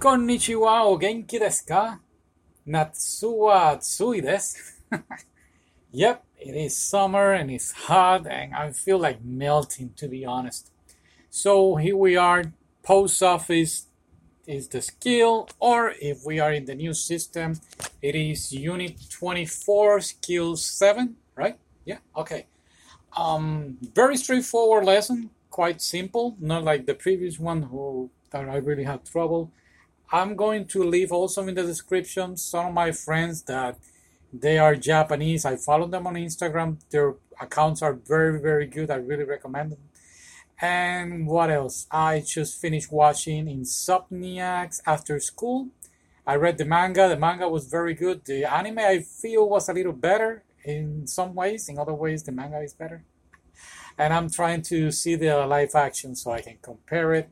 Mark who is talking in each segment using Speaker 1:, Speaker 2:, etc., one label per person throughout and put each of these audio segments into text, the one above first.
Speaker 1: Konnichiwa o genki desu ka? Natsu wa atsui desu. yep, it is summer and it's hot and I feel like melting to be honest. So here we are, post office is the skill or if we are in the new system, it is unit 24 skill 7, right? Yeah, okay. Um, very straightforward lesson, quite simple, not like the previous one who that I really had trouble. I'm going to leave also in the description some of my friends that they are Japanese. I follow them on Instagram. Their accounts are very, very good. I really recommend them. And what else? I just finished watching Insomniacs after school. I read the manga. The manga was very good. The anime I feel was a little better in some ways. In other ways, the manga is better. And I'm trying to see the live action so I can compare it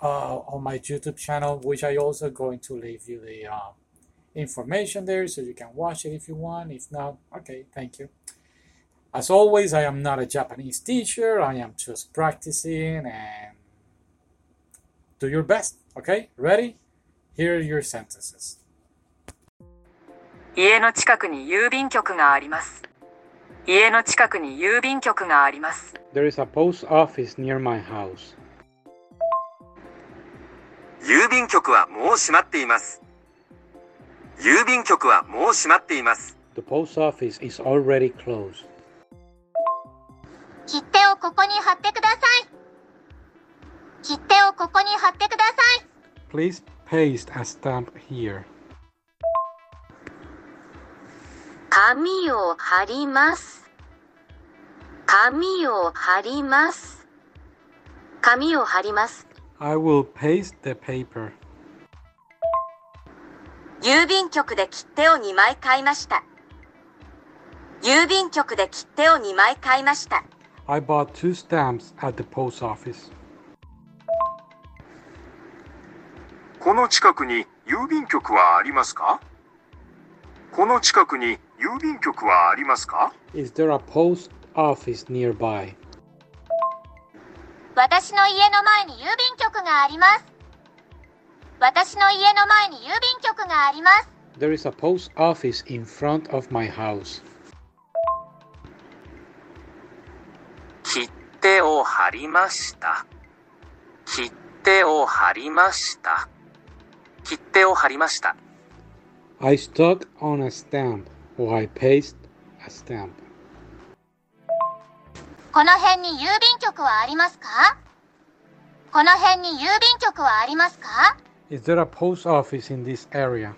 Speaker 1: on my YouTube channel, which I also going to leave you the uh, information there so you can watch it if you want. If not, okay, thank you. As always, I am not a Japanese teacher. I am just practicing and do your best. Okay, ready? Here are your sentences.
Speaker 2: 家の近くに郵便局があります。家の近くに郵便局があります。
Speaker 1: There is a post office near my house.
Speaker 3: 郵便局はもう閉まっています。郵便局はもう閉まっています。
Speaker 1: The post office is already closed.
Speaker 4: 切手をここに貼ってください。切手をここに貼ってください。
Speaker 1: Please paste a stamp here.
Speaker 4: 紙を貼ります。紙を貼ります。紙を貼ります。
Speaker 1: I will paste the paper.
Speaker 4: 郵便局で切手を2枚買いました。郵便局で切手を2枚買いました。
Speaker 1: I bought two stamps at the post office.
Speaker 3: この近くに郵便局はありますかこの近くに郵便局はありますか
Speaker 1: Is there a post office nearby?
Speaker 4: 私の家の前に郵便局があります。私の家の前に郵便局があります。
Speaker 1: There is a post office in front of my house.
Speaker 3: 切手を貼りました。切手を貼りました。切手を貼りました。
Speaker 1: I stuck on a stamp or I paste a stamp.
Speaker 4: この辺に郵便局はありますか？この辺に郵便局はありますか
Speaker 1: ？Is there a post office in this area?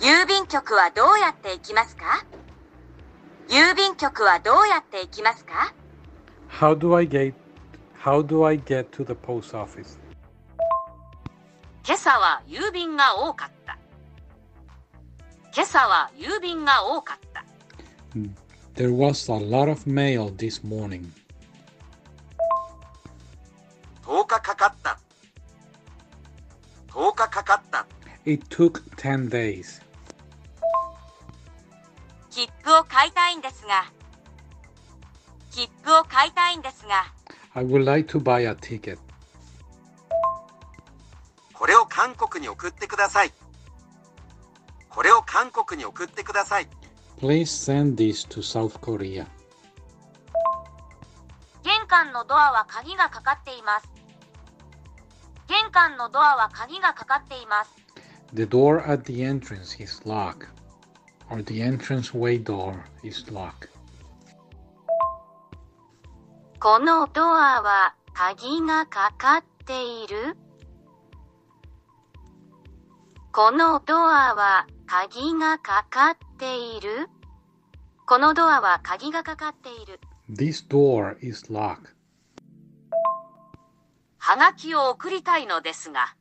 Speaker 4: 郵便局はどうやって行きますか？郵便局はどうやって行きますか
Speaker 1: ？How do I get how do I get to the post office?
Speaker 2: 今朝は郵便が多かった。今朝は郵便が多かった。
Speaker 1: There was a lot of mail this morning.
Speaker 3: 10日かかった。10日かかった。
Speaker 1: It took 10 days.
Speaker 4: 切符を買いたいんですが切符を買いたいんですが
Speaker 1: I would like to buy a ticket.
Speaker 3: これを韓国に送ってください。これを韓国に送ってください。
Speaker 1: Please send this to South Korea.
Speaker 4: 玄関のドアは鍵がかかっています玄関のドアは鍵がかかっています
Speaker 1: The door at the entrance is locked, or the entranceway door is locked.
Speaker 4: このドアは鍵がかかっているこのドアは鍵がかかっている？このドアは鍵がかかっている
Speaker 1: This door is locked.
Speaker 2: はがきを送りたいのですが。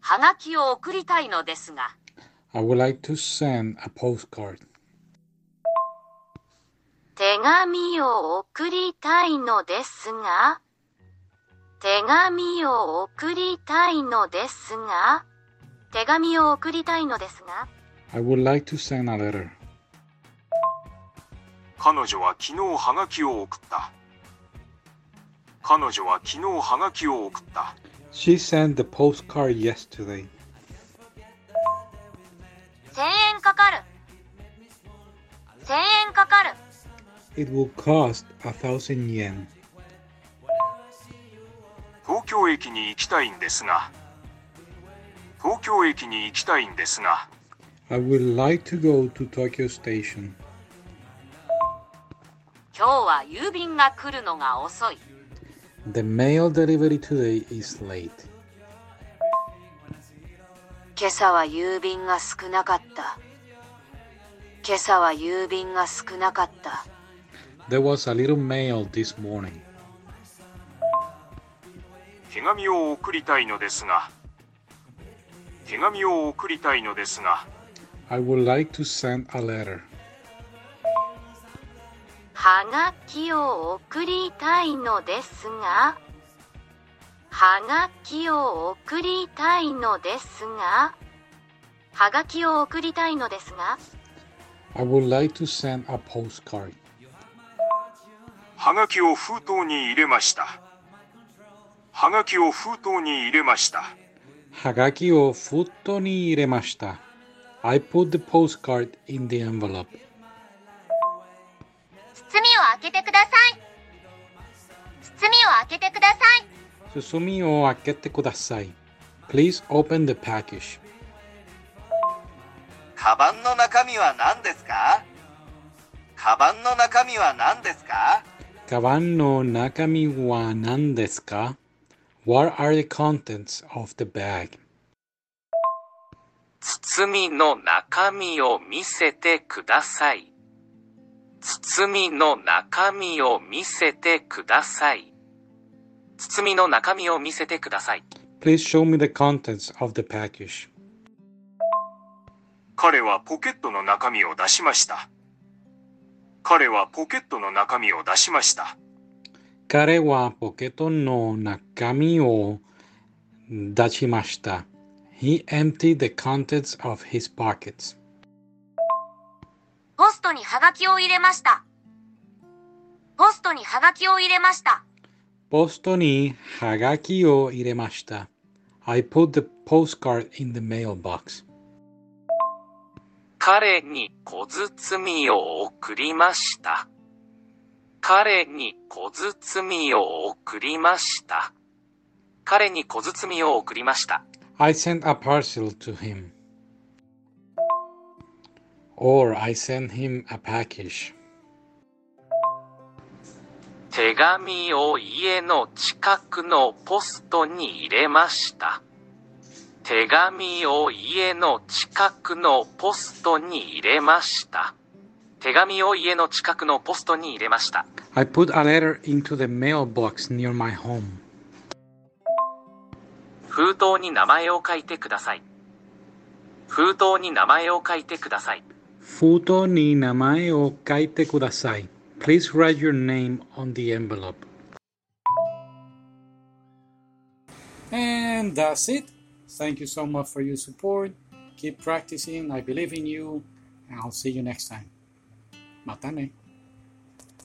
Speaker 2: はがきを送りたいのですが。
Speaker 1: I would like to send a postcard.
Speaker 4: 手紙を送りたいのですが手紙を送りたいのですが手紙を送りたいのですが
Speaker 1: I would like to send a letter.
Speaker 3: 彼女は昨日ハガキを送った。彼女は昨日ハガキを送った。
Speaker 1: She sent the postcard yesterday.
Speaker 4: 1000円かかる1000円かかる
Speaker 1: It will cost a thousand yen.
Speaker 5: 東京駅に行きたいんですが東京駅に行きたいんですが
Speaker 1: I would like to go to Tokyo Station.
Speaker 2: 今日は郵便が来るのが遅い
Speaker 1: The mail delivery today is late.
Speaker 2: 今朝は郵便が少なかった今朝は郵便が少なかった
Speaker 1: There was a little mail this morning.
Speaker 5: 手紙を送りたいのですが手紙を送りたいのですが。
Speaker 1: I would like to send a letter.
Speaker 4: はがきを送りたいのですが。はがきを送りたいのですが。はがきを送りたいのですが。
Speaker 1: I would like to send a postcard.
Speaker 5: はがきを封筒に入れました。はがきを封筒に入れました
Speaker 1: はがきを封筒に入れました。I put the postcard in the envelope.
Speaker 4: 包みを開けてください包みを開けてください
Speaker 1: 包みを開けてください。Please open the package.
Speaker 6: カバンの中身は何ですか？カバンの中身は何ですか？
Speaker 1: カバンの中身は何ですか？What are the contents of the bag?
Speaker 3: 包みの中身を見せてください。包みの中身を見せてください。包みの中身を見せてください。
Speaker 1: Please show me the contents of the package.
Speaker 5: 彼はポケットの中身を出しました彼はポケットの中身を出しました
Speaker 1: 彼はポケットの中身を出しました。He emptied the contents of his pockets.
Speaker 4: ポストにはがきを入れましたポストにはがきを入れました
Speaker 1: ポストにはがきを入れました。I put the postcard in the mailbox.
Speaker 3: 彼に小包みを送りました。彼に小包みを送りました。彼に小包みを送りました。
Speaker 1: I sent a parcel to him. Or I sent him a package.
Speaker 3: 手紙を家の近くのポストに入れました。手紙を家の近くのポストに入れました。手紙を家の近くのポストに入れました。
Speaker 1: I put a letter into the mailbox near my home.
Speaker 3: 封筒に名前を書いてください。封筒に名前を書いてください。
Speaker 1: 封筒に名前を書いてください。Please write your name on the envelope. And that's it. Thank you so much for your support. Keep practicing. I believe in you. And I'll see you next time. またね。